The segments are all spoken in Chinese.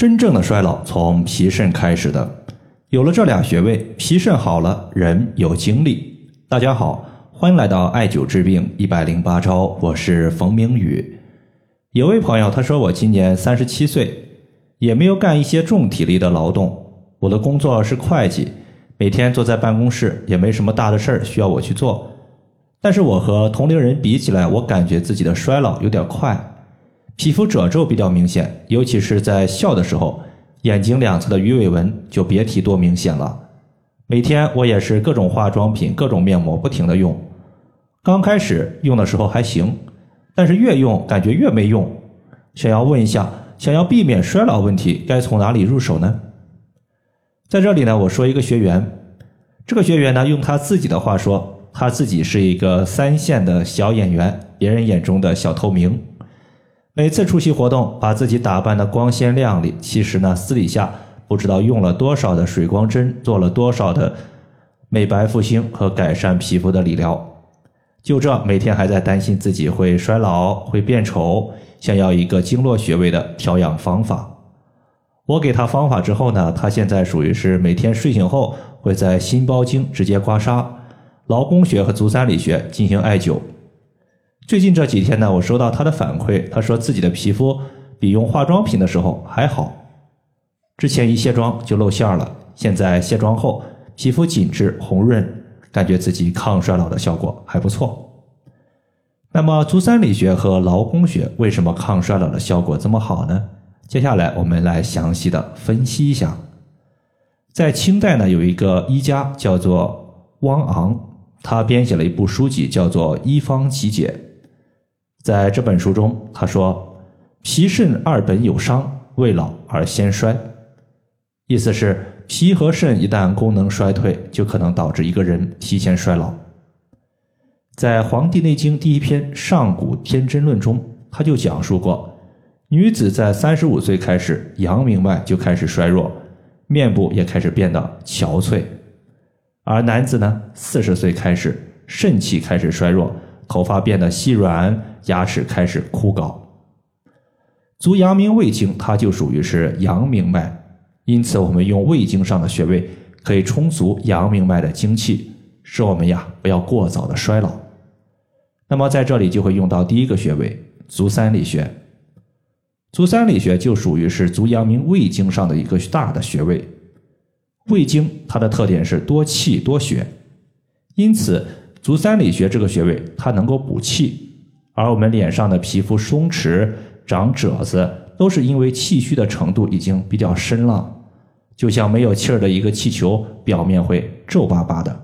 真正的衰老从脾肾开始的，有了这俩穴位，脾肾好了，人有精力。大家好，欢迎来到艾灸治病一百零八招，我是冯明宇。有位朋友他说我今年三十七岁，也没有干一些重体力的劳动，我的工作是会计，每天坐在办公室，也没什么大的事儿需要我去做。但是我和同龄人比起来，我感觉自己的衰老有点快。皮肤褶皱比较明显，尤其是在笑的时候，眼睛两侧的鱼尾纹就别提多明显了。每天我也是各种化妆品、各种面膜不停的用。刚开始用的时候还行，但是越用感觉越没用。想要问一下，想要避免衰老问题，该从哪里入手呢？在这里呢，我说一个学员，这个学员呢，用他自己的话说，他自己是一个三线的小演员，别人眼中的小透明。每次出席活动，把自己打扮的光鲜亮丽，其实呢，私底下不知道用了多少的水光针，做了多少的美白复兴和改善皮肤的理疗。就这，每天还在担心自己会衰老、会变丑，想要一个经络穴位的调养方法。我给他方法之后呢，他现在属于是每天睡醒后会在心包经直接刮痧，劳宫穴和足三里穴进行艾灸。最近这几天呢，我收到他的反馈，他说自己的皮肤比用化妆品的时候还好。之前一卸妆就露馅了，现在卸妆后皮肤紧致红润，感觉自己抗衰老的效果还不错。那么足三里穴和劳宫穴为什么抗衰老的效果这么好呢？接下来我们来详细的分析一下。在清代呢，有一个医家叫做汪昂，他编写了一部书籍，叫做《医方集解》。在这本书中，他说：“脾肾二本有伤，未老而先衰。”意思是脾和肾一旦功能衰退，就可能导致一个人提前衰老。在《黄帝内经》第一篇《上古天真论》中，他就讲述过，女子在三十五岁开始，阳明脉就开始衰弱，面部也开始变得憔悴；而男子呢，四十岁开始，肾气开始衰弱。头发变得细软，牙齿开始枯槁。足阳明胃经，它就属于是阳明脉，因此我们用胃经上的穴位，可以充足阳明脉的精气，使我们呀不要过早的衰老。那么在这里就会用到第一个穴位足三里穴。足三里穴就属于是足阳明胃经上的一个大的穴位。胃经它的特点是多气多血，因此。足三里穴这个穴位，它能够补气，而我们脸上的皮肤松弛、长褶子，都是因为气虚的程度已经比较深了，就像没有气儿的一个气球，表面会皱巴巴的。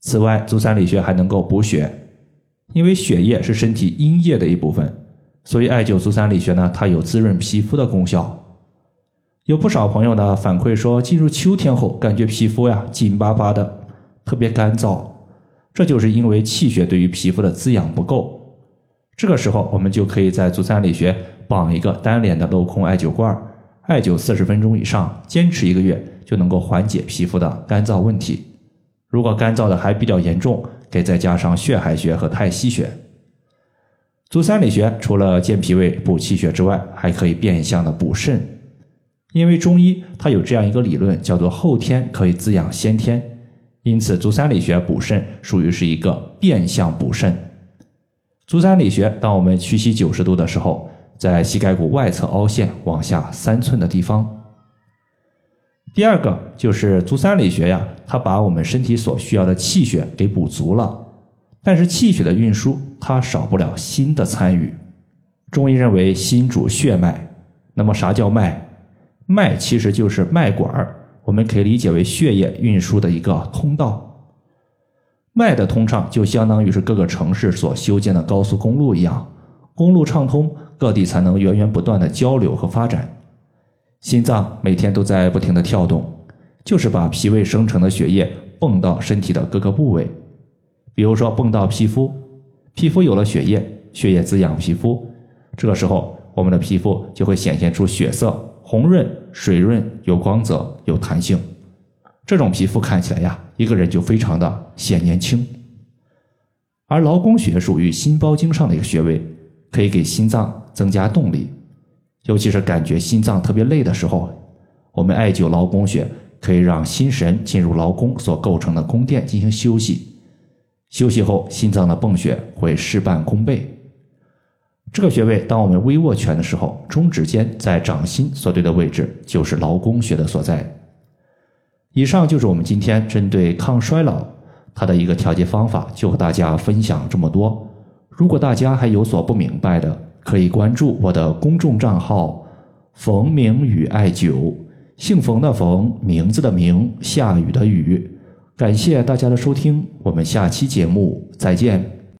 此外，足三里穴还能够补血，因为血液是身体阴液的一部分，所以艾灸足三里穴呢，它有滋润皮肤的功效。有不少朋友呢反馈说，进入秋天后，感觉皮肤呀紧巴巴的，特别干燥。这就是因为气血对于皮肤的滋养不够，这个时候我们就可以在足三里穴绑一个单脸的镂空艾灸罐，艾灸四十分钟以上，坚持一个月就能够缓解皮肤的干燥问题。如果干燥的还比较严重，可以再加上血海穴和太溪穴。足三里穴除了健脾胃、补气血之外，还可以变相的补肾，因为中医它有这样一个理论，叫做后天可以滋养先天。因此，足三里穴补肾属于是一个变相补肾。足三里穴，当我们屈膝九十度的时候，在膝盖骨外侧凹陷往下三寸的地方。第二个就是足三里穴呀，它把我们身体所需要的气血给补足了。但是气血的运输，它少不了心的参与。中医认为心主血脉，那么啥叫脉？脉其实就是脉管儿。我们可以理解为血液运输的一个通道，脉的通畅就相当于是各个城市所修建的高速公路一样，公路畅通，各地才能源源不断的交流和发展。心脏每天都在不停的跳动，就是把脾胃生成的血液泵到身体的各个部位，比如说泵到皮肤，皮肤有了血液，血液滋养皮肤，这个时候我们的皮肤就会显现出血色。红润、水润、有光泽、有弹性，这种皮肤看起来呀，一个人就非常的显年轻。而劳宫穴属于心包经上的一个穴位，可以给心脏增加动力。尤其是感觉心脏特别累的时候，我们艾灸劳宫穴可以让心神进入劳宫所构成的宫殿进行休息。休息后，心脏的泵血会事半功倍。这个穴位，当我们微握拳的时候，中指尖在掌心所对的位置就是劳宫穴的所在。以上就是我们今天针对抗衰老它的一个调节方法，就和大家分享这么多。如果大家还有所不明白的，可以关注我的公众账号“冯明宇艾灸”，姓冯的冯，名字的名，下雨的雨。感谢大家的收听，我们下期节目再见。